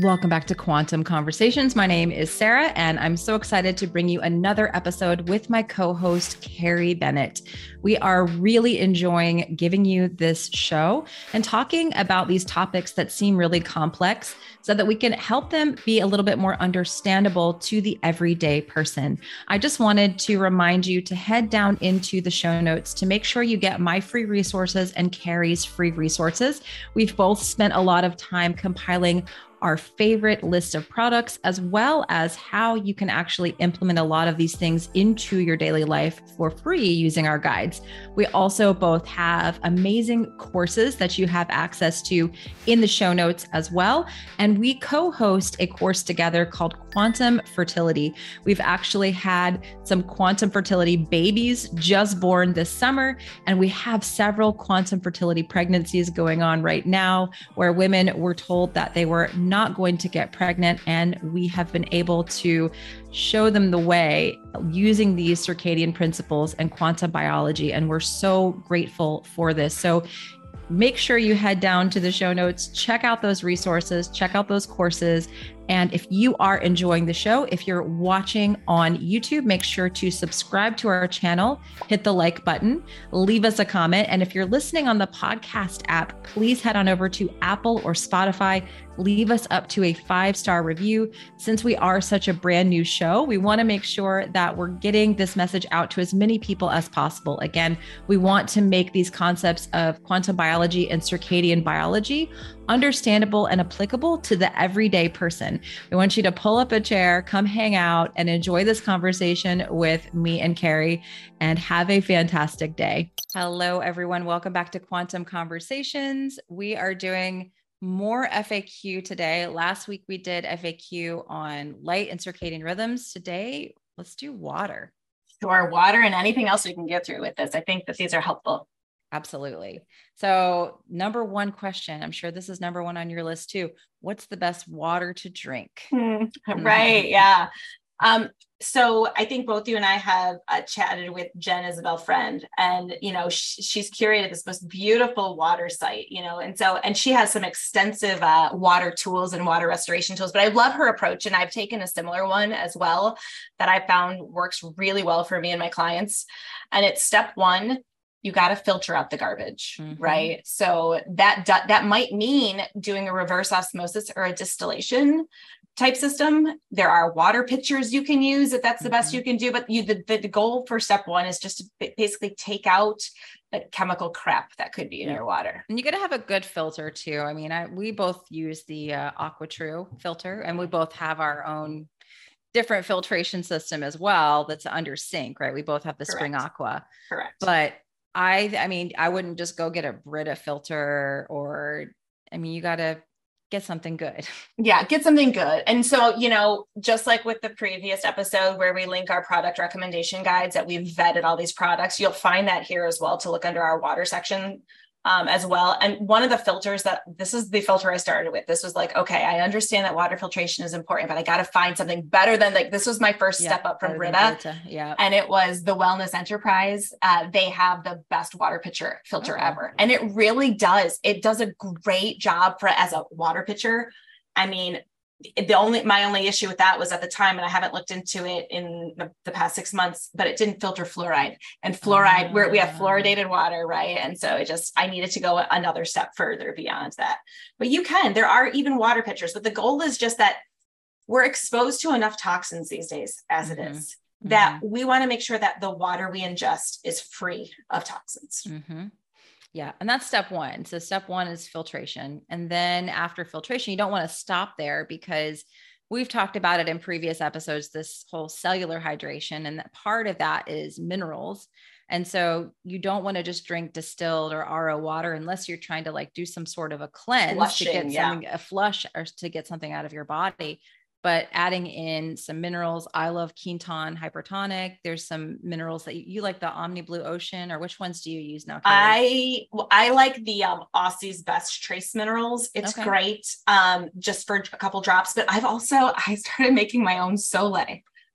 Welcome back to Quantum Conversations. My name is Sarah, and I'm so excited to bring you another episode with my co host, Carrie Bennett. We are really enjoying giving you this show and talking about these topics that seem really complex so that we can help them be a little bit more understandable to the everyday person. I just wanted to remind you to head down into the show notes to make sure you get my free resources and Carrie's free resources. We've both spent a lot of time compiling our favorite list of products, as well as how you can actually implement a lot of these things into your daily life for free using our guides. We also both have amazing courses that you have access to in the show notes as well. And we co host a course together called Quantum Fertility. We've actually had some quantum fertility babies just born this summer, and we have several quantum fertility pregnancies going on right now where women were told that they were not going to get pregnant. And we have been able to show them the way using these circadian principles and quantum biology. And we're so grateful for this. So, make sure you head down to the show notes, check out those resources, check out those courses, and if you are enjoying the show, if you're watching on YouTube, make sure to subscribe to our channel, hit the like button, leave us a comment. And if you're listening on the podcast app, please head on over to Apple or Spotify, leave us up to a five star review. Since we are such a brand new show, we want to make sure that we're getting this message out to as many people as possible. Again, we want to make these concepts of quantum biology and circadian biology understandable and applicable to the everyday person. We want you to pull up a chair, come hang out, and enjoy this conversation with me and Carrie, and have a fantastic day. Hello, everyone. Welcome back to Quantum Conversations. We are doing more FAQ today. Last week we did FAQ on light and circadian rhythms. Today, let's do water. Sure, water and anything else we can get through with this. I think that these are helpful. Absolutely. So, number one question, I'm sure this is number one on your list too. What's the best water to drink? Mm, right. Yeah. Um, so I think both you and I have uh, chatted with Jen Isabel Friend, and you know sh- she's curated this most beautiful water site, you know, and so and she has some extensive uh, water tools and water restoration tools. But I love her approach, and I've taken a similar one as well that I found works really well for me and my clients. And it's step one: you got to filter out the garbage mm-hmm. right so that that might mean doing a reverse osmosis or a distillation type system there are water pitchers you can use if that's the mm-hmm. best you can do but you the, the goal for step one is just to basically take out the chemical crap that could be in your water and you got to have a good filter too i mean i we both use the uh, AquaTru filter and we both have our own different filtration system as well that's under sink right we both have the Correct. spring aqua Correct. but I I mean, I wouldn't just go get a Brita filter or I mean, you got to get something good. Yeah, get something good. And so, you know, just like with the previous episode where we link our product recommendation guides that we've vetted all these products, you'll find that here as well to look under our water section um, as well. And one of the filters that this is the filter I started with. This was like, okay, I understand that water filtration is important, but I got to find something better than like this was my first yeah, step up from Brita. Yeah. And it was the Wellness Enterprise. Uh, they have the best water pitcher filter oh. ever. And it really does. It does a great job for as a water pitcher. I mean, the only my only issue with that was at the time and i haven't looked into it in the, the past six months but it didn't filter fluoride and fluoride uh, where we have ah. fluoridated water right and so it just i needed to go another step further beyond that but you can there are even water pitchers but the goal is just that we're exposed to enough toxins these days as mm-hmm. it is that mm-hmm. we want to make sure that the water we ingest is free of toxins mm-hmm. Yeah. And that's step one. So, step one is filtration. And then after filtration, you don't want to stop there because we've talked about it in previous episodes this whole cellular hydration. And that part of that is minerals. And so, you don't want to just drink distilled or RO water unless you're trying to like do some sort of a cleanse Flushing, to get something, yeah. a flush or to get something out of your body but adding in some minerals. I love Quinton hypertonic. There's some minerals that you, you, like the Omni Blue Ocean, or which ones do you use now? I I like the um, Aussie's Best Trace Minerals. It's okay. great um, just for a couple drops. But I've also I started making my own Sole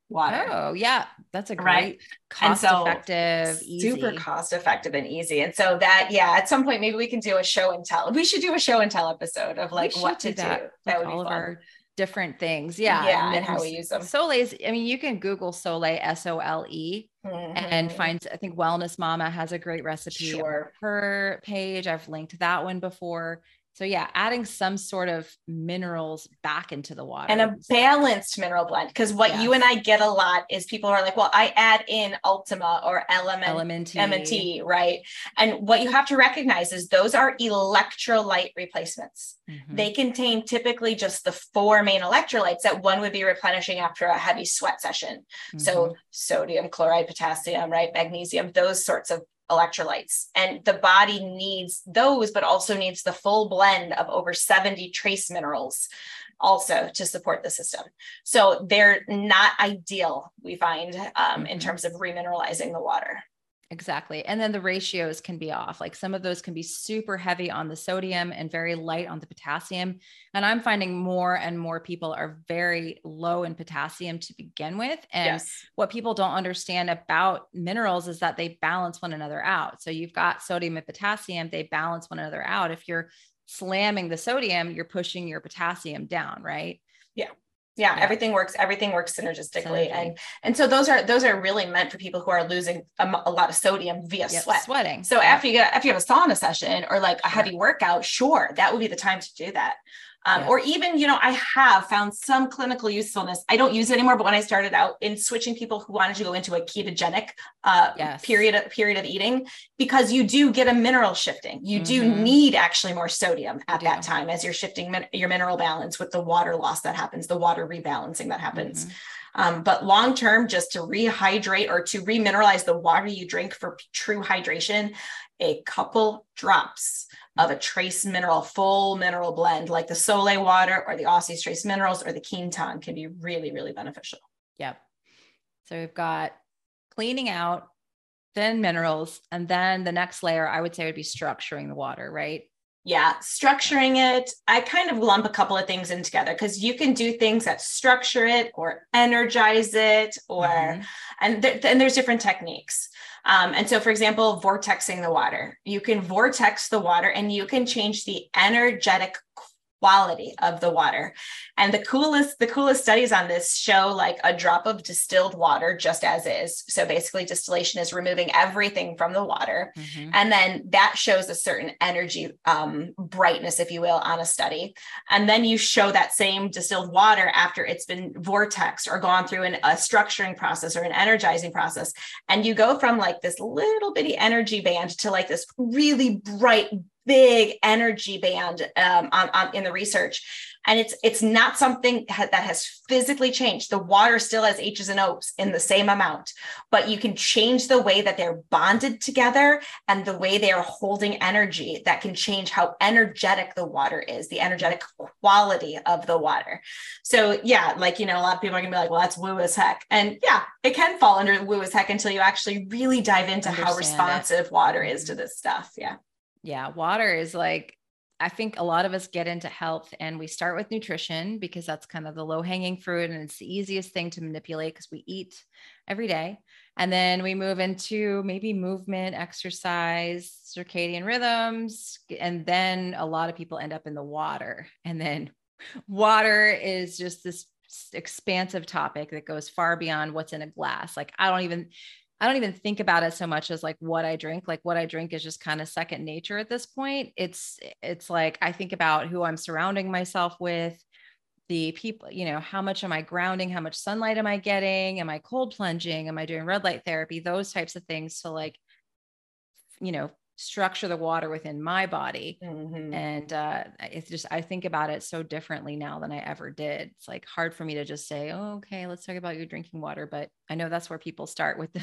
water. Oh, yeah. That's a great right? cost so effective, super cost effective and easy. And so that, yeah, at some point, maybe we can do a show and tell. We should do a show and tell episode of like what to do. That, do. that would all be fun. of our different things. Yeah. Yeah. And, how we use them. Sole's, I mean, you can Google Soleil, S O L E, mm-hmm. and find, I think Wellness Mama has a great recipe. Sure. Her page. I've linked that one before. So yeah, adding some sort of minerals back into the water and a balanced mineral blend. Because what yes. you and I get a lot is people are like, "Well, I add in Ultima or Element, Element, M&T, right?" And what you have to recognize is those are electrolyte replacements. Mm-hmm. They contain typically just the four main electrolytes that one would be replenishing after a heavy sweat session. Mm-hmm. So sodium, chloride, potassium, right, magnesium, those sorts of electrolytes. And the body needs those, but also needs the full blend of over 70 trace minerals also to support the system. So they're not ideal, we find, um, mm-hmm. in terms of remineralizing the water. Exactly. And then the ratios can be off. Like some of those can be super heavy on the sodium and very light on the potassium. And I'm finding more and more people are very low in potassium to begin with. And yes. what people don't understand about minerals is that they balance one another out. So you've got sodium and potassium, they balance one another out. If you're slamming the sodium, you're pushing your potassium down, right? Yeah yeah, yeah, everything works everything works synergistically Synergy. and and so those are those are really meant for people who are losing a, a lot of sodium via yep, sweat. sweating. So after you get after you have a sauna session or like a heavy workout sure that would be the time to do that um, yeah. Or even, you know, I have found some clinical usefulness. I don't use it anymore, but when I started out in switching people who wanted to go into a ketogenic uh, yes. period of, period of eating, because you do get a mineral shifting. You mm-hmm. do need actually more sodium at that time as you're shifting min- your mineral balance with the water loss that happens, the water rebalancing that happens. Mm-hmm. Um, but long term, just to rehydrate or to remineralize the water you drink for true hydration, a couple drops of a trace mineral, full mineral blend like the Sole water or the Aussie's Trace Minerals or the Quinton can be really, really beneficial. Yep. So we've got cleaning out, then minerals, and then the next layer I would say would be structuring the water, right? Yeah structuring it. I kind of lump a couple of things in together because you can do things that structure it or energize it or mm-hmm. and, th- and there's different techniques. Um, and so for example vortexing the water. You can vortex the water and you can change the energetic quality of the water. And the coolest, the coolest studies on this show like a drop of distilled water just as is. So basically distillation is removing everything from the water. Mm-hmm. And then that shows a certain energy um, brightness, if you will, on a study. And then you show that same distilled water after it's been vortexed or gone through an, a structuring process or an energizing process. And you go from like this little bitty energy band to like this really bright, big energy band um, on, on, in the research. And it's it's not something that has physically changed. The water still has h's and o's in the same amount but you can change the way that they're bonded together and the way they are holding energy that can change how energetic the water is the energetic quality of the water. So yeah like you know a lot of people are gonna be like well that's woo as heck. And yeah it can fall under woo as heck until you actually really dive into Understand how responsive it. water is to this stuff. Yeah yeah, water is like, I think a lot of us get into health and we start with nutrition because that's kind of the low hanging fruit and it's the easiest thing to manipulate because we eat every day. And then we move into maybe movement, exercise, circadian rhythms. And then a lot of people end up in the water. And then water is just this expansive topic that goes far beyond what's in a glass. Like, I don't even, I don't even think about it so much as like what I drink. Like what I drink is just kind of second nature at this point. It's it's like I think about who I'm surrounding myself with, the people, you know, how much am I grounding? How much sunlight am I getting? Am I cold plunging? Am I doing red light therapy? Those types of things to like, you know, structure the water within my body. Mm-hmm. And uh, it's just, I think about it so differently now than I ever did. It's like hard for me to just say, oh, okay, let's talk about your drinking water. But I know that's where people start with the,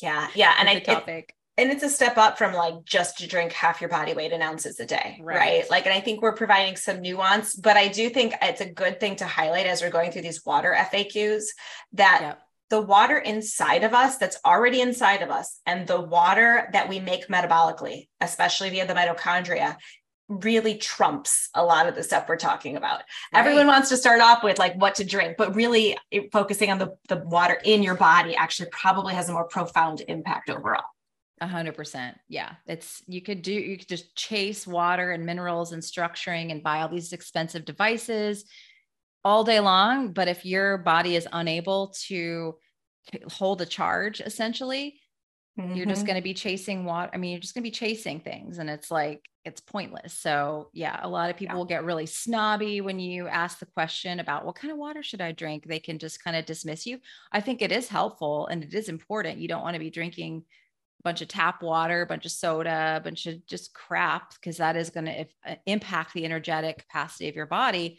yeah. Yeah. And I topic. It, and it's a step up from like just to drink half your body weight in ounces a day right. right. like and i think we're providing some nuance but i do think it's a good thing to highlight as we're going through these water faqs that yep. the water inside of us that's already inside of us and the water that we make metabolically especially via the mitochondria really trumps a lot of the stuff we're talking about. Right. Everyone wants to start off with like what to drink, but really focusing on the, the water in your body actually probably has a more profound impact overall. A hundred percent. Yeah. It's, you could do, you could just chase water and minerals and structuring and buy all these expensive devices all day long. But if your body is unable to hold a charge, essentially, mm-hmm. you're just mm-hmm. going to be chasing water. I mean, you're just going to be chasing things and it's like, it's pointless. So, yeah, a lot of people yeah. will get really snobby when you ask the question about what kind of water should I drink? They can just kind of dismiss you. I think it is helpful and it is important. You don't want to be drinking a bunch of tap water, a bunch of soda, a bunch of just crap, because that is going to uh, impact the energetic capacity of your body.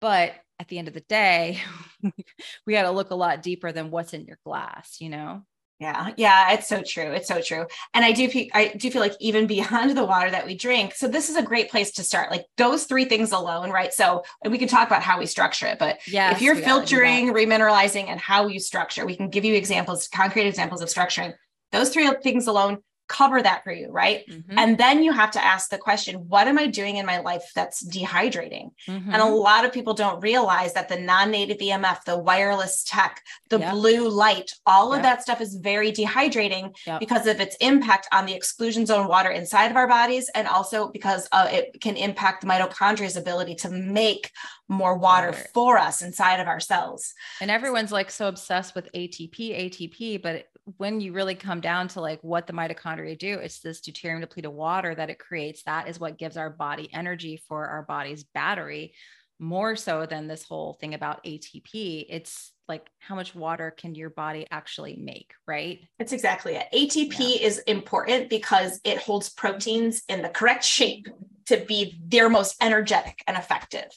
But at the end of the day, we got to look a lot deeper than what's in your glass, you know? Yeah, yeah, it's so true. It's so true. And I do I do feel like even beyond the water that we drink. So this is a great place to start. Like those three things alone, right? So and we can talk about how we structure it, but yes, if you're filtering, remineralizing and how you structure, we can give you examples, concrete examples of structuring. Those three things alone cover that for you, right? Mm-hmm. And then you have to ask the question, what am I doing in my life that's dehydrating? Mm-hmm. And a lot of people don't realize that the non-native EMF, the wireless tech, the yep. blue light, all yep. of that stuff is very dehydrating yep. because of its impact on the exclusion zone water inside of our bodies and also because uh, it can impact the mitochondria's ability to make more water, water for us inside of our cells. And everyone's like so obsessed with ATP, ATP, but when you really come down to like what the mitochondria do, it's this deuterium depleted water that it creates. That is what gives our body energy for our body's battery, more so than this whole thing about ATP. It's like how much water can your body actually make, right? That's exactly it. ATP yeah. is important because it holds proteins in the correct shape to be their most energetic and effective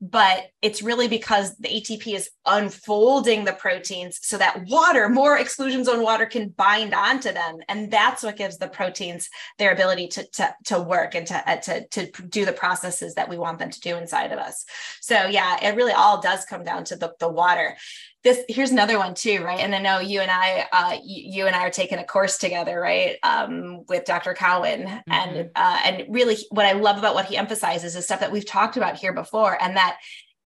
but it's really because the ATP is unfolding the proteins so that water, more exclusion zone water can bind onto them. And that's what gives the proteins their ability to, to, to work and to, uh, to, to do the processes that we want them to do inside of us. So yeah, it really all does come down to the, the water this here's another one too right? And i know you and i uh, you, you, and i are taking a course together right? Um, with dr cowan. Mm-hmm. and uh, and really what i love about what he emphasizes is stuff that we've talked about here before and that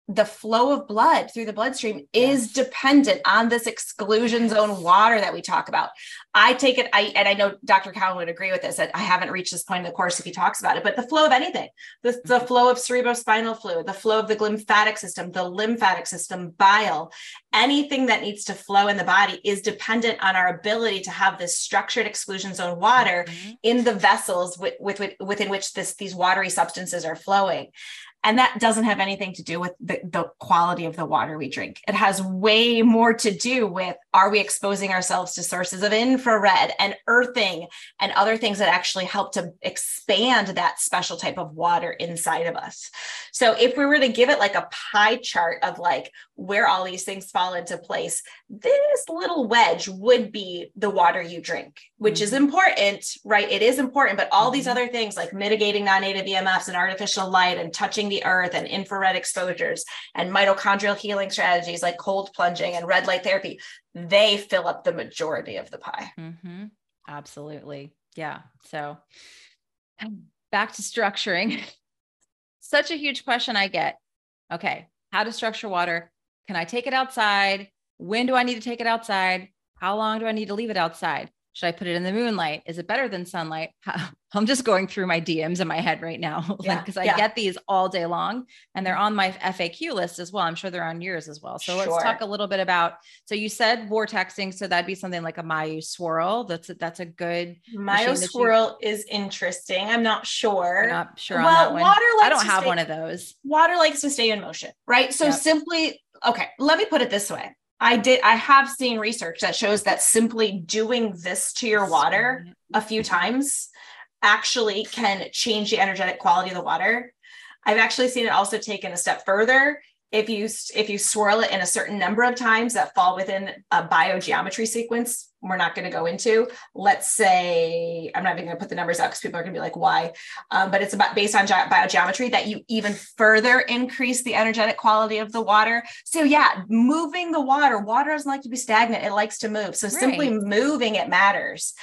the flow of blood through the bloodstream is dependent on this exclusion zone water that we talk about. I take it, I and I know Dr. Cowan would agree with this that I haven't reached this point in the course if he talks about it, but the flow of anything, the, the mm-hmm. flow of cerebrospinal fluid, the flow of the lymphatic system, the lymphatic system, bile, anything that needs to flow in the body is dependent on our ability to have this structured exclusion zone water mm-hmm. in the vessels with, with, with, within which this, these watery substances are flowing. And that doesn't have anything to do with the, the quality of the water we drink. It has way more to do with are we exposing ourselves to sources of infrared and earthing and other things that actually help to expand that special type of water inside of us. So if we were to give it like a pie chart of like where all these things fall into place, this little wedge would be the water you drink, which mm-hmm. is important, right? It is important, but all mm-hmm. these other things like mitigating non-native EMFs and artificial light and touching the earth and infrared exposures and mitochondrial healing strategies like cold plunging and red light therapy, they fill up the majority of the pie. Mm-hmm. Absolutely. Yeah. So back to structuring. Such a huge question I get. Okay. How to structure water can I take it outside? When do I need to take it outside? How long do I need to leave it outside? Should I put it in the moonlight? Is it better than sunlight? I'm just going through my DMs in my head right now because yeah, like, I yeah. get these all day long and they're on my FAQ list as well. I'm sure they're on yours as well. So sure. let's talk a little bit about. So you said vortexing, so that'd be something like a Mayu swirl. That's a, that's a good Mayu swirl you... is interesting. I'm not sure. I'm not sure. Well, water. I don't have stay, one of those. Water likes to stay in motion, right? So yep. simply okay. Let me put it this way I did I have seen research that shows that simply doing this to your water a few mm-hmm. times actually can change the energetic quality of the water. I've actually seen it also taken a step further if you if you swirl it in a certain number of times that fall within a biogeometry sequence we're not going to go into. Let's say i'm not even going to put the numbers out because people are going to be like why? Um, but it's about based on ge- biogeometry that you even further increase the energetic quality of the water. So yeah moving the water water doesn't like to be stagnant it likes to move. So right. simply moving it matters.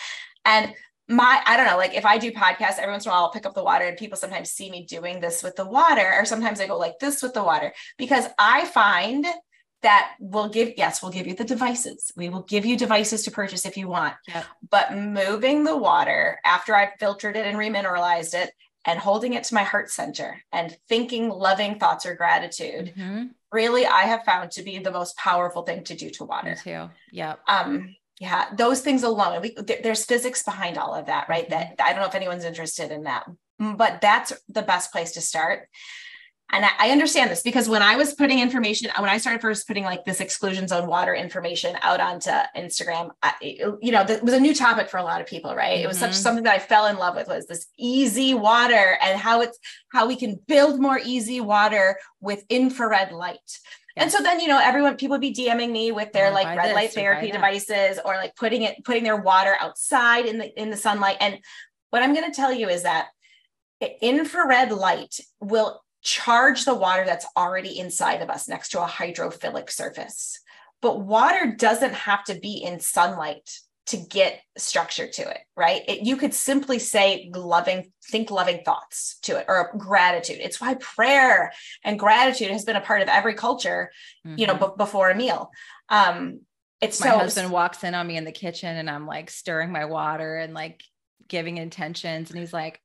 And my I don't know, like if I do podcasts, every once in a while I'll pick up the water and people sometimes see me doing this with the water, or sometimes I go like this with the water because I find that will give yes we'll give you the devices. We will give you devices to purchase if you want. Yep. but moving the water after i've filtered it and remineralized it and holding it to my heart center and thinking loving thoughts or gratitude mm-hmm. really i have found to be the most powerful thing to do to water. Me too. Yeah um yeah those things alone we, there's physics behind all of that right? Mm-hmm. that i don't know if anyone's interested in that but that's the best place to start and I, understand this because when I was putting information, when I started first putting like this exclusion zone water information out onto Instagram, I, you know, it was a new topic for a lot of people, right? Mm-hmm. It was such mm-hmm. something that I fell in love with was this easy water and how it's how we can build more easy water with infrared light. And so then, you know, everyone, people would be DMing me with their like red light therapy devices or like putting it, putting their water outside in the in the sunlight. And what I'm going to tell you is that infrared light will charge the water that's already inside of us next to a hydrophilic surface. But water doesn't have to be in sunlight to get structure to it, right? It, you could simply say loving, think loving thoughts to it or gratitude. It's why prayer and gratitude has been a part of every culture, mm-hmm. you know, mm-hmm. b- before a meal. Um, it's my so, husband walks in on me in the kitchen and I'm like stirring my water and like giving intentions. And he's like,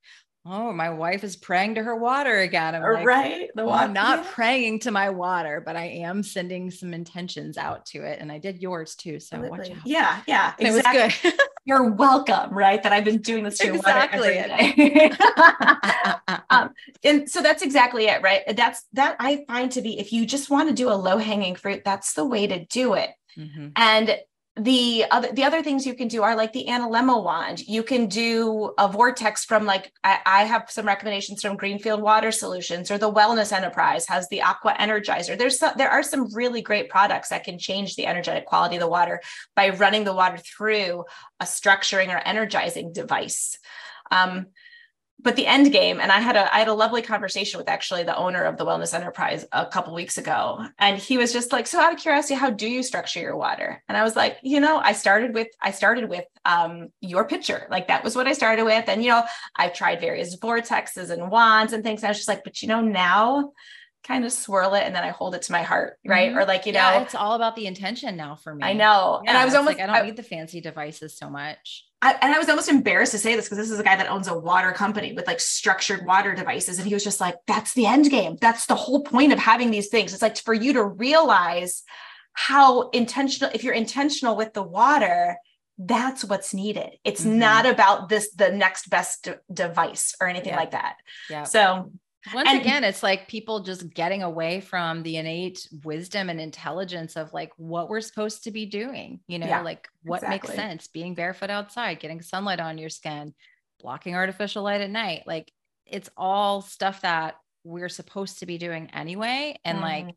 oh, my wife is praying to her water again. I'm like, right. The water. I'm not yeah. praying to my water, but I am sending some intentions out to it. And I did yours too. So watch out. Yeah. Yeah. Exactly. It was good. You're welcome, right? That I've been doing this to exactly. um, and so that's exactly it, right? That's that I find to be if you just want to do a low hanging fruit, that's the way to do it. Mm-hmm. And the other the other things you can do are like the analemma wand. You can do a vortex from like I, I, have some recommendations from greenfield water solutions or the wellness enterprise has the aqua energizer. There's some, there are some really great products that can change the energetic quality of the water by running the water through a structuring or energizing device. Um, but the end game and i had a i had a lovely conversation with actually the owner of the wellness enterprise a couple weeks ago. And he was just like so out of curiosity how do you structure your water? And i was like you know i started with i started with um, your picture like that was what i started with. And you know i've tried various vortexes and wands and things. And i was just like but you know now kind of swirl it and then I hold it to my heart, right? Mm-hmm. Or like, you know, yeah, it's all about the intention now for me. I know. Yeah, and I was almost like, I don't I, need the fancy devices so much. I, and I was almost embarrassed to say this because this is a guy that owns a water company with like structured water devices. And he was just like, that's the end game. That's the whole point of having these things. It's like for you to realize how intentional, if you're intentional with the water, that's what's needed. It's mm-hmm. not about this, the next best de- device or anything like that. Yeah. So once and, again, it's like people just getting away from the innate wisdom and intelligence of like what we're supposed to be doing, you know, yeah, like what exactly. makes sense, being barefoot outside, getting sunlight on your skin, blocking artificial light at night. Like it's all stuff that we're supposed to be doing anyway. And mm. like,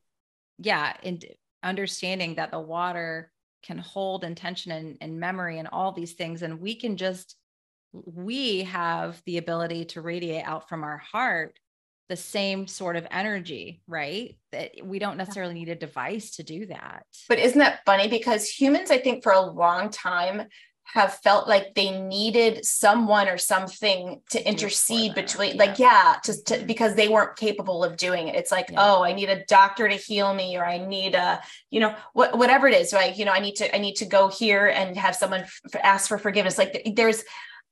yeah, and understanding that the water can hold intention and, and memory and all these things. And we can just, we have the ability to radiate out from our heart the same sort of energy, right? That we don't necessarily need a device to do that. But isn't that funny? Because humans, I think, for a long time have felt like they needed someone or something to intercede between, yeah. like, yeah, just to, mm-hmm. because they weren't capable of doing it. It's like, yeah. oh, I need a doctor to heal me, or I need a, you know, what, whatever it is, right? You know, I need to, I need to go here and have someone f- ask for forgiveness. Like, there's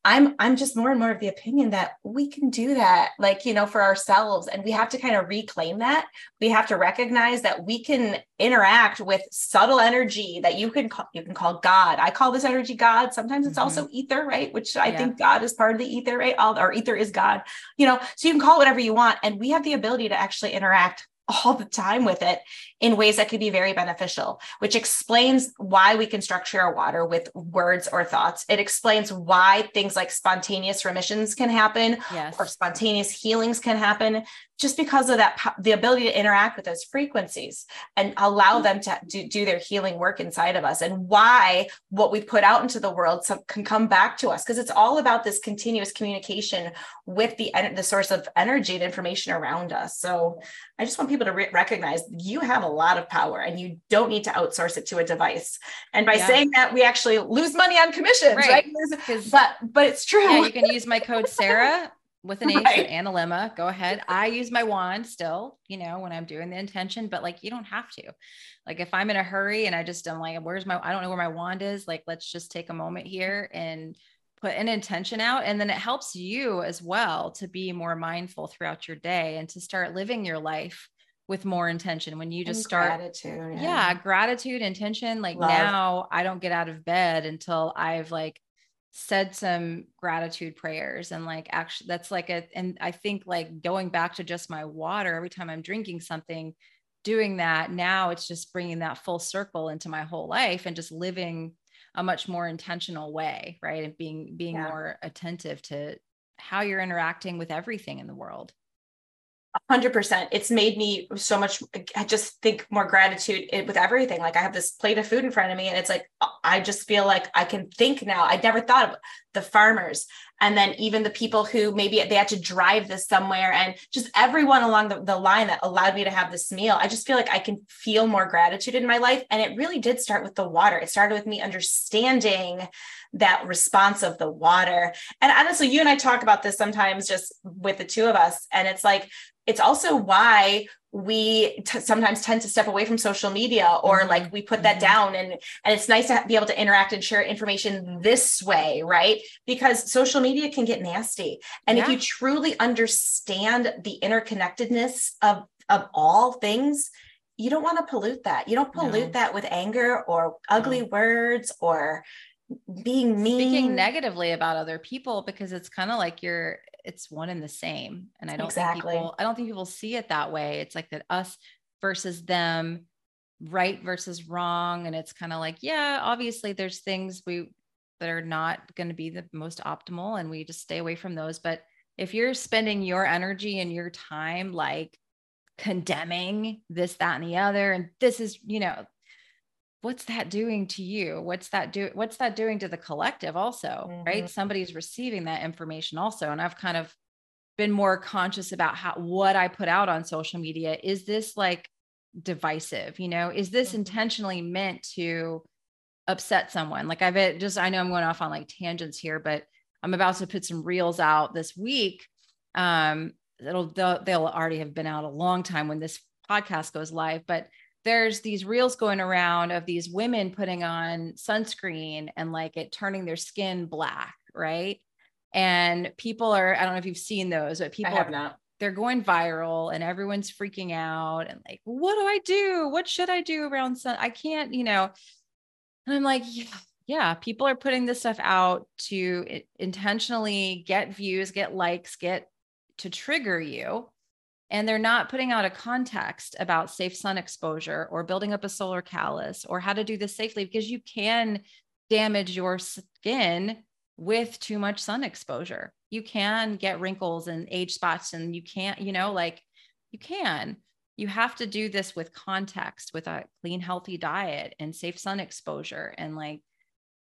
I'm I'm just more and more of the opinion that we can do that like you know for ourselves and we have to kind of reclaim that. We have to recognize that we can interact with subtle energy that you can call, you can call God. I call this energy God. Sometimes it's mm-hmm. also ether, right? Which I yeah. think God is part of the ether, right? All or ether is God. You know, so you can call it whatever you want and we have the ability to actually interact all the time with it in ways that could be very beneficial, which explains why we can structure our water with words or thoughts. It explains why things like spontaneous remissions can happen yes. or spontaneous healings can happen just because of that the ability to interact with those frequencies and allow mm-hmm. them to do, do their healing work inside of us and why what we put out into the world can come back to us because it's all about this continuous communication with the the source of energy and information around us so i just want people people to re- recognize you have a lot of power and you don't need to outsource it to a device. And by yeah. saying that, we actually lose money on commissions, right? right? But but it's true. Yeah, you can use my code Sarah with an H right. and Analemma. Go ahead. I use my wand still, you know, when I'm doing the intention, but like you don't have to. Like if I'm in a hurry and I just am like, where's my I don't know where my wand is, like let's just take a moment here and put an intention out and then it helps you as well to be more mindful throughout your day and to start living your life with more intention when you just and start gratitude yeah. yeah. gratitude intention like Love. now i don't get out of bed until i've like said some gratitude prayers and like actually that's like a and i think like going back to just my water every time i'm drinking something doing that now it's just bringing that full circle into my whole life and just living a much more intentional way right and being being yeah. more attentive to how you're interacting with everything in the world 100% it's made me so much i just think more gratitude with everything. Like i have this plate of food in front of me and it's like i just feel like i can think now. I never thought of the farmers and then even the people who maybe they had to drive this somewhere and just everyone along the, the line that allowed me to have this meal. I just feel like i can feel more gratitude in my life and it really did start with the water. It started with me understanding that response of the water. And honestly you and i talk about this sometimes just with the two of us and it's like it's also why we t- sometimes tend to step away from social media or mm-hmm. like we put that mm-hmm. down and and it's nice to be able to interact and share information this way right because social media can get nasty and yeah. if you truly understand the interconnectedness of of all things you don't want to pollute that you don't pollute no. that with anger or ugly no. words or being mean speaking negatively about other people because it's kind of like you're it's one and the same. And I don't exactly. think people, I don't think people see it that way. It's like that us versus them, right versus wrong. And it's kind of like, yeah, obviously there's things we that are not going to be the most optimal and we just stay away from those. But if you're spending your energy and your time like condemning this, that, and the other, and this is, you know, what's that doing to you? What's that do what's that doing to the collective also mm-hmm. right somebody's receiving that information also and i've kind of been more conscious about how what i put out on social media. Is this like divisive? You know is this mm-hmm. intentionally meant to upset someone? Like i've just i know i'm going off on like tangents here but i'm about to put some reels out this week um it'll they'll, they'll already have been out a long time when this podcast goes live but there's these reels going around of these women putting on sunscreen and like it turning their skin black, right? And people are, I don't know if you've seen those, but people have not. They're going viral and everyone's freaking out and like, what do I do? What should I do around sun? I can't, you know. And I'm like, yeah, yeah, people are putting this stuff out to intentionally get views, get likes, get to trigger you and they're not putting out a context about safe sun exposure or building up a solar callus or how to do this safely because you can damage your skin with too much sun exposure. You can get wrinkles and age spots, and you can't, you know, like you can. You have to do this with context, with a clean, healthy diet and safe sun exposure. And like,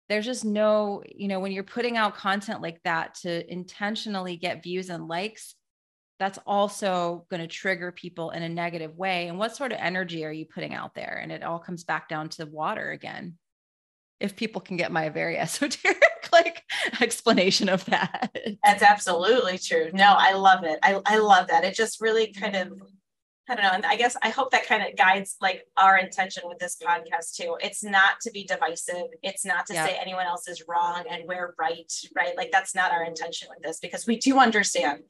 there's just no, you know, when you're putting out content like that to intentionally get views and likes, that's also going to trigger people in a negative way. And what sort of energy are you putting out there? And it all comes back down to water again. If people can get my very esoteric like explanation of that. That's absolutely true. No, I love it. I, I love that. It just really kind of I don't know. And I guess I hope that kind of guides like our intention with this podcast too. It's not to be divisive. It's not to yeah. say anyone else is wrong and we're right, right? Like that's not our intention with this because we do understand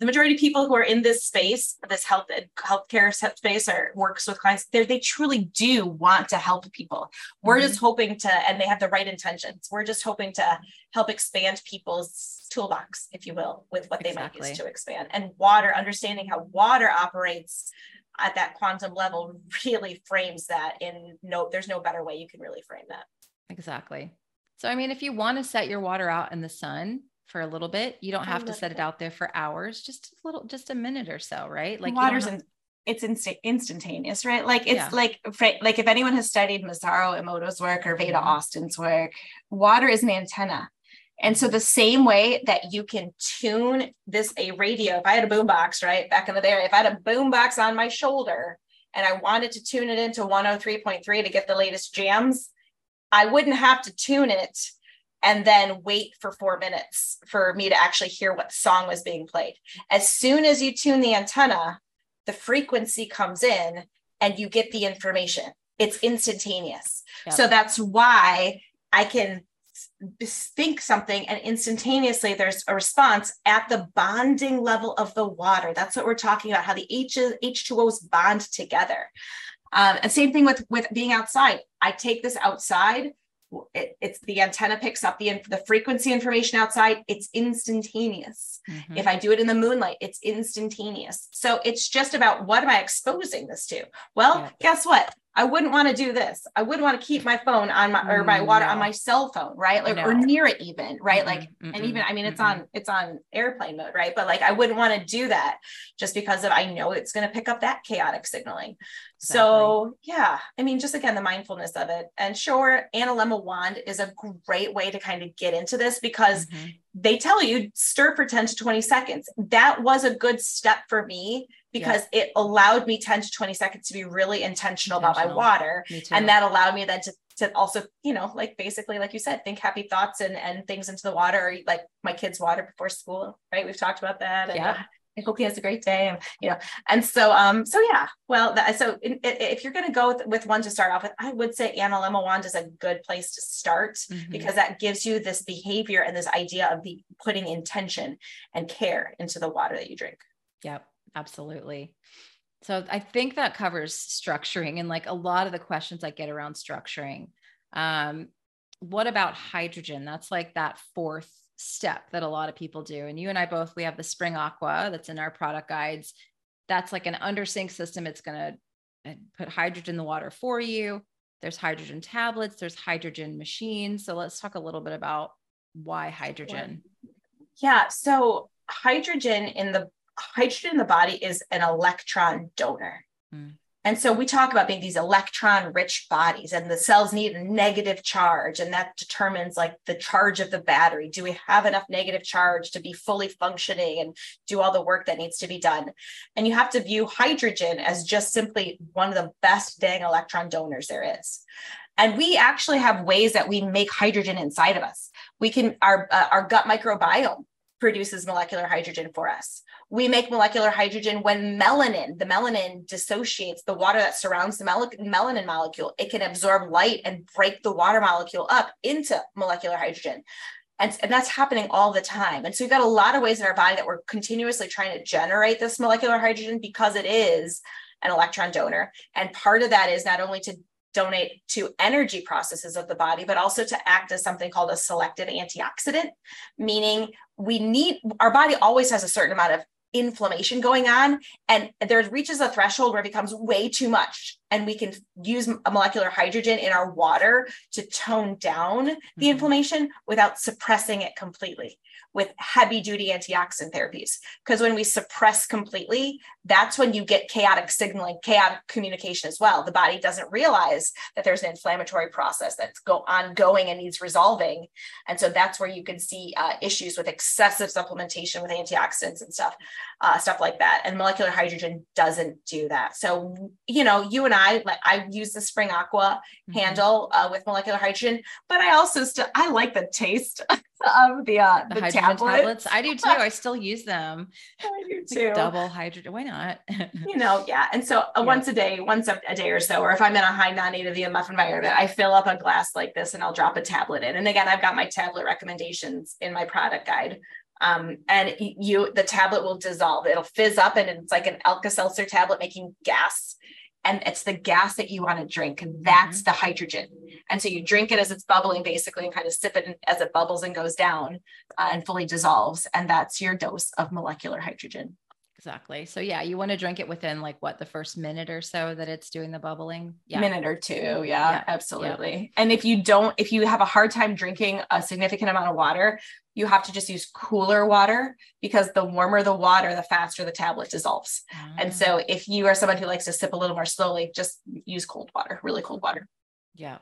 the majority of people who are in this space, this health healthcare space or works with clients, they they truly do want to help people. We're mm-hmm. just hoping to, and they have the right intentions. We're just hoping to help expand people's toolbox, if you will, with what they exactly. might use to expand. And water, understanding how water operates at that quantum level really frames that in no, there's no better way you can really frame that. Exactly. So, I mean, if you want to set your water out in the sun, for a little bit. You don't have to set it out there for hours, just a little, just a minute or so, right? Like water's in, it's inst- instantaneous, right? Like it's yeah. like like if anyone has studied Masaru Emoto's work or Veda mm-hmm. Austin's work, water is an antenna. And so the same way that you can tune this a radio, if I had a boombox, right back in the day, if I had a boombox on my shoulder and I wanted to tune it into 103.3 to get the latest jams, I wouldn't have to tune it and then wait for four minutes for me to actually hear what song was being played. As soon as you tune the antenna, the frequency comes in and you get the information. It's instantaneous. Yep. So that's why I can think something and instantaneously there's a response at the bonding level of the water. That's what we're talking about, how the H, H2Os bond together. Um, and same thing with, with being outside. I take this outside it, it's the antenna picks up the the frequency information outside it's instantaneous mm-hmm. if i do it in the moonlight it's instantaneous so it's just about what am i exposing this to well yeah. guess what I wouldn't want to do this. I wouldn't want to keep my phone on my or my water no. on my cell phone, right? Like no. or near it even, right? Mm-hmm. Like mm-hmm. and even I mean it's mm-hmm. on it's on airplane mode, right? But like I wouldn't want to do that just because of I know it's going to pick up that chaotic signaling. Exactly. So yeah, I mean just again the mindfulness of it. And sure, Analemma wand is a great way to kind of get into this because mm-hmm. they tell you stir for 10 to 20 seconds. That was a good step for me because yeah. it allowed me 10 to 20 seconds to be really intentional, intentional. about my water. And that allowed me then to, to also, you know, like basically, like you said, think happy thoughts and, and things into the water, like my kids' water before school, right? We've talked about that. And, yeah. I hope he has a great day. And, you know, and so, um, so yeah, well, that, so in, if you're going to go with, with one to start off with, I would say Analemma wand is a good place to start mm-hmm. because that gives you this behavior and this idea of the putting intention and care into the water that you drink. Yep. Absolutely. So I think that covers structuring and like a lot of the questions I get around structuring. Um, what about hydrogen? That's like that fourth step that a lot of people do. And you and I both, we have the Spring Aqua that's in our product guides. That's like an under sink system. It's going to uh, put hydrogen in the water for you. There's hydrogen tablets, there's hydrogen machines. So let's talk a little bit about why hydrogen. Yeah. So hydrogen in the hydrogen in the body is an electron donor. Mm. And so we talk about being these electron rich bodies, and the cells need a negative charge, and that determines like the charge of the battery. Do we have enough negative charge to be fully functioning and do all the work that needs to be done? And you have to view hydrogen as just simply one of the best dang electron donors there is. And we actually have ways that we make hydrogen inside of us. We can, our, uh, our gut microbiome produces molecular hydrogen for us. We make molecular hydrogen when melanin, the melanin dissociates the water that surrounds the mel- melanin molecule. It can absorb light and break the water molecule up into molecular hydrogen. And, and that's happening all the time. And so we've got a lot of ways in our body that we're continuously trying to generate this molecular hydrogen because it is an electron donor. And part of that is not only to donate to energy processes of the body, but also to act as something called a selective antioxidant, meaning we need our body always has a certain amount of inflammation going on and there reaches a threshold where it becomes way too much and we can use a molecular hydrogen in our water to tone down the mm-hmm. inflammation without suppressing it completely with heavy duty antioxidant therapies. Because when we suppress completely, that's when you get chaotic signaling, chaotic communication as well. The body doesn't realize that there's an inflammatory process that's go ongoing and needs resolving. And so that's where you can see uh, issues with excessive supplementation with antioxidants and stuff, uh, stuff like that. And molecular hydrogen doesn't do that. So, you know, you and I, like I use the Spring Aqua mm-hmm. handle uh, with molecular hydrogen, but I also still, I like the taste of the uh the, the tablet. tablets. I do too. I still use them. I do too. Double hydrogen. Why not? you know, yeah. And so uh, yeah. once a day, once a, a, day or so, or if I'm in a high non-native EMF environment, I fill up a glass like this and I'll drop a tablet in. And again, I've got my tablet recommendations in my product guide. Um, and you the tablet will dissolve. It'll fizz up and it's like an Alka-Seltzer tablet making gas and it's the gas that you want to drink and that's mm-hmm. the hydrogen and so you drink it as it's bubbling basically and kind of sip it as it bubbles and goes down uh, and fully dissolves and that's your dose of molecular hydrogen exactly so yeah you want to drink it within like what the first minute or so that it's doing the bubbling yeah minute or two yeah, yeah. absolutely yeah. and if you don't if you have a hard time drinking a significant amount of water you have to just use cooler water because the warmer the water, the faster the tablet dissolves. And so ah. if you are someone who likes to sip a little more slowly, just use cold water, really cold water. Yeah.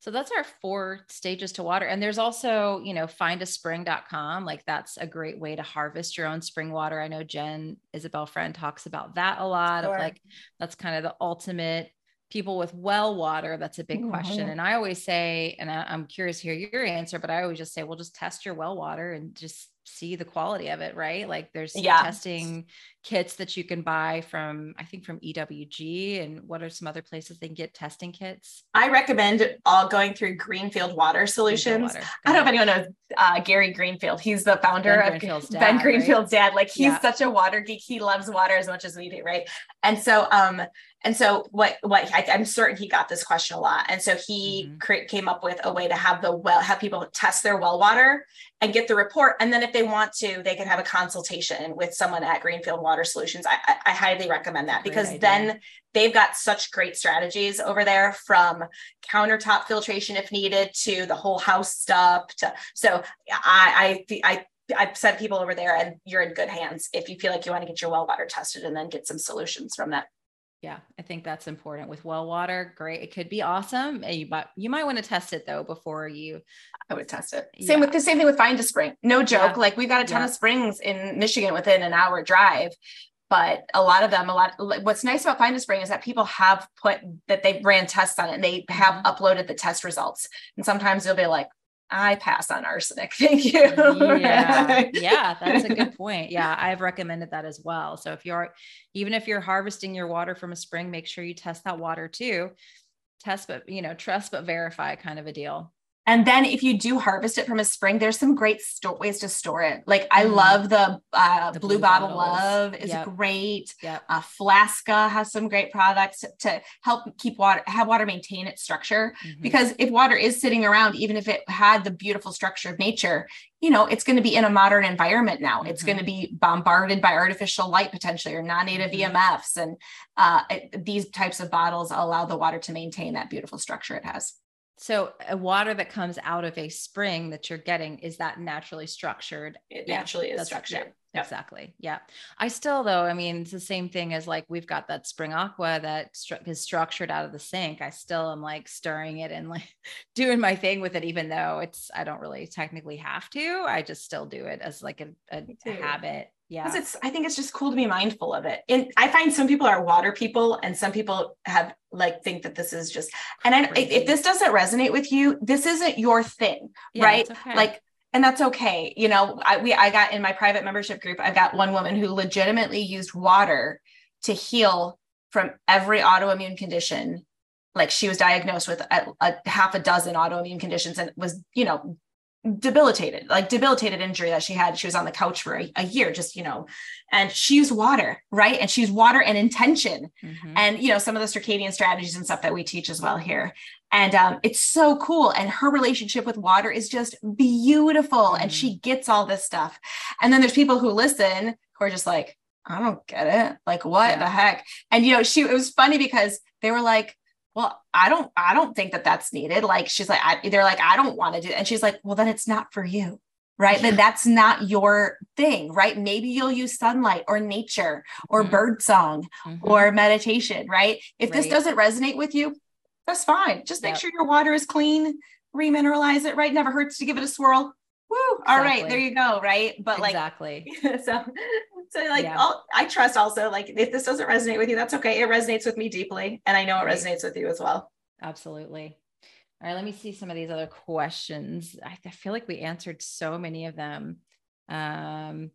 So that's our four stages to water. And there's also, you know, findaspring.com. Like that's a great way to harvest your own spring water. I know Jen Isabel Friend talks about that a lot sure. of like that's kind of the ultimate people with well water. That's a big mm-hmm. question. And I always say, and I, I'm curious to hear your answer, but I always just say, well, just test your well water and just see the quality of it, right? Like there's yeah. testing kits that you can buy from, I think from EWG and what are some other places they can get testing kits? I recommend all going through Greenfield Water Solutions. Water. I don't know if anyone knows uh, Gary Greenfield. He's the founder ben of Greenfield's dad, Ben Greenfield's right? dad. Like he's yeah. such a water geek. He loves water as much as we do, right? And so, um, and so what what I, am certain he got this question a lot, and so he mm-hmm. cre- came up with a way to have the well have people test their well water and get the report, and then if they want to, they can have a consultation with someone at Greenfield Water Solutions. I, I, I highly recommend that because then they've got such great strategies over there from countertop filtration if needed to the whole house stuff to so I I I I've sent people over there and you're in good hands if you feel like you want to get your well water tested and then get some solutions from that. Yeah, I think that's important with well water. Great. It could be awesome. You might you might want to test it though before you I would test it. Same yeah. with the same thing with Find a Spring. No joke. Yeah. Like we've got a ton yeah. of springs in Michigan within an hour drive. But a lot of them, a lot what's nice about Find a Spring is that people have put that they ran tests on it and they have mm-hmm. uploaded the test results. And sometimes they'll be like, I pass on arsenic. Thank you. yeah. yeah, that's a good point. Yeah, I've recommended that as well. So if you're even if you're harvesting your water from a spring, make sure you test that water too. Test but you know, trust but verify kind of a deal. And then if you do harvest it from a spring, there's some great sto- ways to store it. Like I mm. love the, uh, the blue, blue bottle love is yep. great. Yep. Uh, Flaska has some great products to help keep water, have water maintain its structure. Mm-hmm. Because if water is sitting around, even if it had the beautiful structure of nature, you know, it's going to be in a modern environment now. It's mm-hmm. going to be bombarded by artificial light potentially or non-native mm-hmm. EMFs. And uh, it, these types of bottles allow the water to maintain that beautiful structure it has. So a water that comes out of a spring that you're getting is that naturally structured? It naturally is structured. Yep. Exactly. Yeah. I still though, I mean, it's the same thing as like we've got that spring aqua that stru- is structured out of the sink. I still am like stirring it and like doing my thing with it, even though it's I don't really technically have to. I just still do it as like a, a, a habit yeah. Because it's i think it's just cool to be mindful of it. And i find some people are water people and some people have like think that this is just and i if this doesn't resonate with you this isn't your thing yeah, right? okay. like and that's okay. You know i we i got in my private membership group i've got one woman who legitimately used water to heal from every autoimmune condition. Like she was diagnosed with a, a half a dozen autoimmune conditions and was you know debilitated, like debilitated injury that she had. She was on the couch for a, a year, just, you know, and she used water, right? And she used water and intention mm-hmm. and, you know, some of the circadian strategies and stuff that we teach as well here. And um, it's so cool. And her relationship with water is just beautiful. Mm-hmm. And she gets all this stuff. And then there's people who listen who are just like, I don't get it. Like, what yeah. the heck? And, you know, she, it was funny because they were like, well i don't i don't think that that's needed like she's like I, they're like i don't want to do it. and she's like well then it's not for you right then that's not your thing right maybe you'll use sunlight or nature or mm-hmm. bird song mm-hmm. or meditation right if right. this doesn't resonate with you that's fine just make yep. sure your water is clean remineralize it right never hurts to give it a swirl Woo, exactly. all right there you go right but like exactly so so like yeah. i trust also like if this doesn't resonate with you that's okay it resonates with me deeply and i know it right. resonates with you as well absolutely all right let me see some of these other questions i, I feel like we answered so many of them um,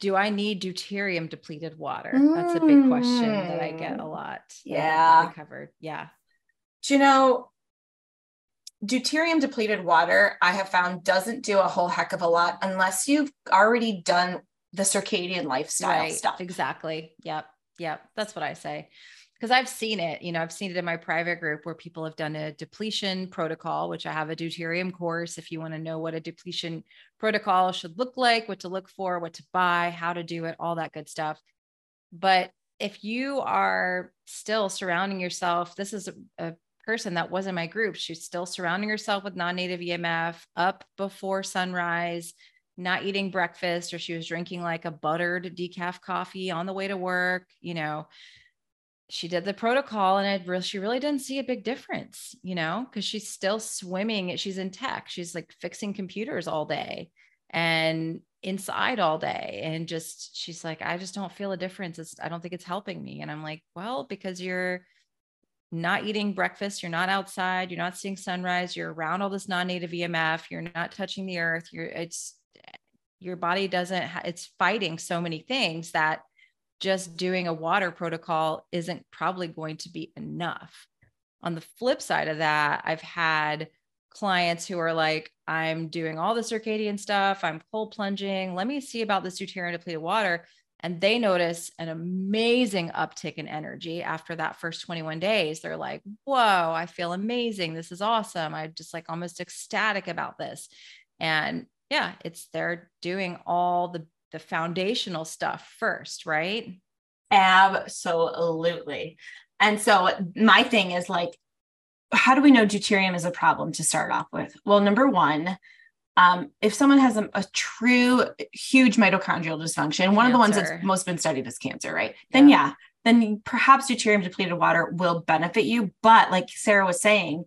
do I need deuterium depleted water? That's a big question that I get a mm. lot. Yeah. Covered. Yeah. Do you know deuterium depleted water, I have found doesn't do a whole heck of a lot unless you've already done the circadian lifestyle right, stuff. Exactly. Yep. Yep. That's what I say. Because I've seen it, you know, I've seen it in my private group where people have done a depletion protocol, which I have a deuterium course. If you want to know what a depletion protocol should look like, what to look for, what to buy, how to do it, all that good stuff. But if you are still surrounding yourself, this is a, a person that was in my group. She's still surrounding herself with non native EMF up before sunrise, not eating breakfast, or she was drinking like a buttered decaf coffee on the way to work, you know. she did the protocol and it really, she really didn't see a big difference, you know, because she's still swimming. She's in tech. She's like fixing computers all day and inside all day. And just, she's like, I just don't feel a difference. It's, I don't think it's helping me. And I'm like, well, because you're not eating breakfast, you're not outside, you're not seeing sunrise, you're around all this non-native EMF, you're not touching the earth, you're, it's, your body doesn't, it's fighting so many things that just doing a water protocol isn't probably going to be enough. On the flip side of that, I've had clients who are like, I'm doing all the circadian stuff, I'm cold plunging. Let me see about this deuterium depleted water. And they notice an amazing uptick in energy after that first 21 days. They're like, whoa, I feel amazing. This is awesome. I'm just like almost ecstatic about this. And yeah, it's they're doing all the the foundational stuff first, right? Absolutely. And so my thing is like, how do we know deuterium is a problem to start off with? Well, number one, um, if someone has a, a, true huge mitochondrial dysfunction, cancer. one of the ones that's most been studied is cancer, right? Then yeah, then perhaps deuterium depleted water will benefit you. But like Sarah was saying,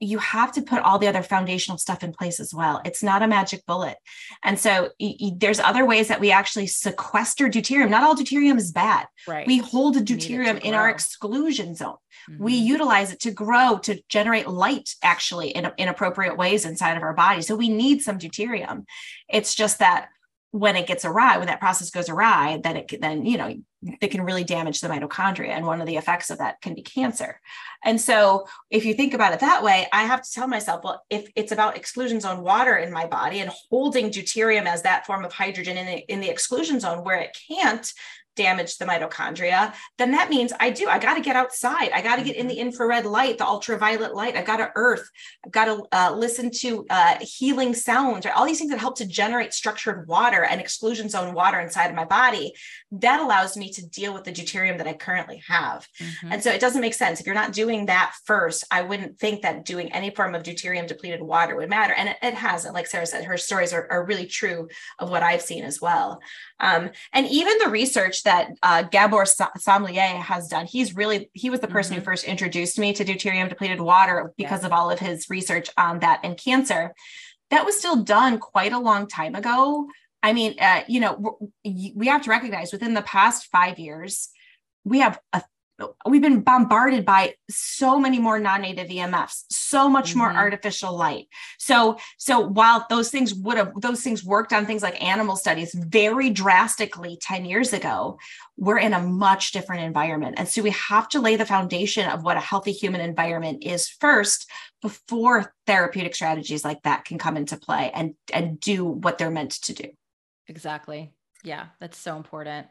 you have to put all the other foundational stuff in place as well. It's not a magic bullet. And so y- y- there's other ways that we actually sequester deuterium. Not all deuterium is bad. Right. We hold a deuterium in our exclusion zone. Mm-hmm. We utilize it to grow, to generate light actually in, in appropriate ways inside of our body. So we need some deuterium. It's just that when it gets awry, when that process goes awry, then it then you know it can really damage the mitochondria, and one of the effects of that can be cancer. And so, if you think about it that way, I have to tell myself, well, if it's about exclusion zone water in my body and holding deuterium as that form of hydrogen in the, in the exclusion zone where it can't, damage the mitochondria, then that means I do. I got to get outside. I got to get in the mm-hmm. infrared light, the ultraviolet light. I've got to earth. I've got to uh, listen to uh, healing sounds, right? all these things that help to generate structured water and exclusion zone water inside of my body. That allows me to deal with the deuterium that I currently have. Mm-hmm. And so it doesn't make sense. If you're not doing that first, I wouldn't think that doing any form of deuterium depleted water would matter. And it, it hasn't. Like Sarah said, her stories are, are really true of what I've seen as well. Um, and even the research that uh, Gabor Somlyai has done, he's really, he was the person mm-hmm. who first introduced me to deuterium depleted water because of all of his research on that and cancer. That was still done quite a long time ago. I mean, uh, you know, we have to recognize within the past five years, we have a we've been bombarded by so many more non-native EMFs, so much mm-hmm. more artificial light. So, so while those things would have those things worked on things like animal studies very drastically 10 years ago, we're in a much different environment. And so we have to lay the foundation of what a healthy human environment is first before therapeutic strategies like that can come into play and and do what they're meant to do. Exactly. Yeah, that's so important.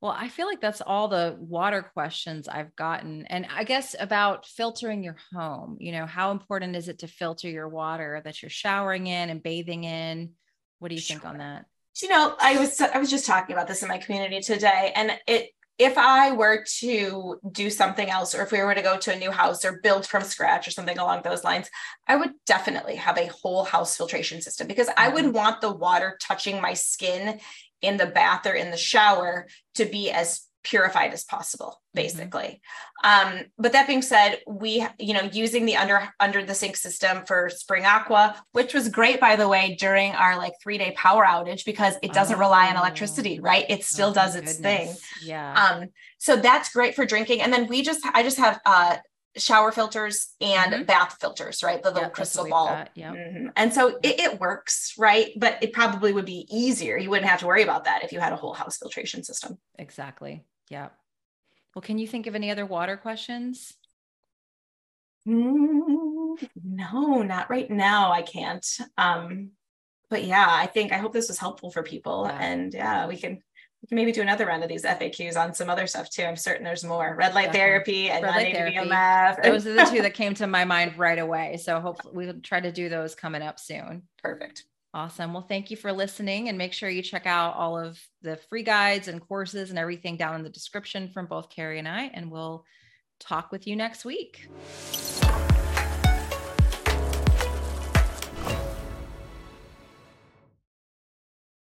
Well, I feel like that's all the water questions I've gotten. And I guess about filtering your home, you know, how important is it to filter your water that you're showering in and bathing in? What do you sure. think on that? You know, I was I was just talking about this in my community today and it if I were to do something else, or if we were to go to a new house or build from scratch or something along those lines, I would definitely have a whole house filtration system because I would mm-hmm. want the water touching my skin in the bath or in the shower to be as purified as possible mm-hmm. basically mm-hmm. um, but that being said we you know using the under under the sink system for spring aqua which was great by the way during our like three day power outage because it doesn't oh. rely on electricity right it still oh, does its goodness. thing yeah um so that's great for drinking and then we just i just have uh shower filters and mm-hmm. bath filters, right? The little yep, crystal ball. Yeah. Mm-hmm. And so it, it, works, right? But it probably would be easier. You wouldn't have to worry about that if you had a whole house filtration system. Exactly. Yeah. Well, can you think of any other water questions? Mm, no, not right now. I can't. Um, but yeah, I think I hope this was helpful for people. Yeah. And yeah, we can we can maybe do another round of these FAQs on some other stuff too. I'm certain there's more red light therapy and red light therapy. EMF. Those are the two that came to my mind right away. So hopefully we'll try to do those coming up soon. Perfect. Awesome. Well, thank you for listening and make sure you check out all of the free guides and courses and everything down in the description from both Carrie and I, and we'll talk with you next week.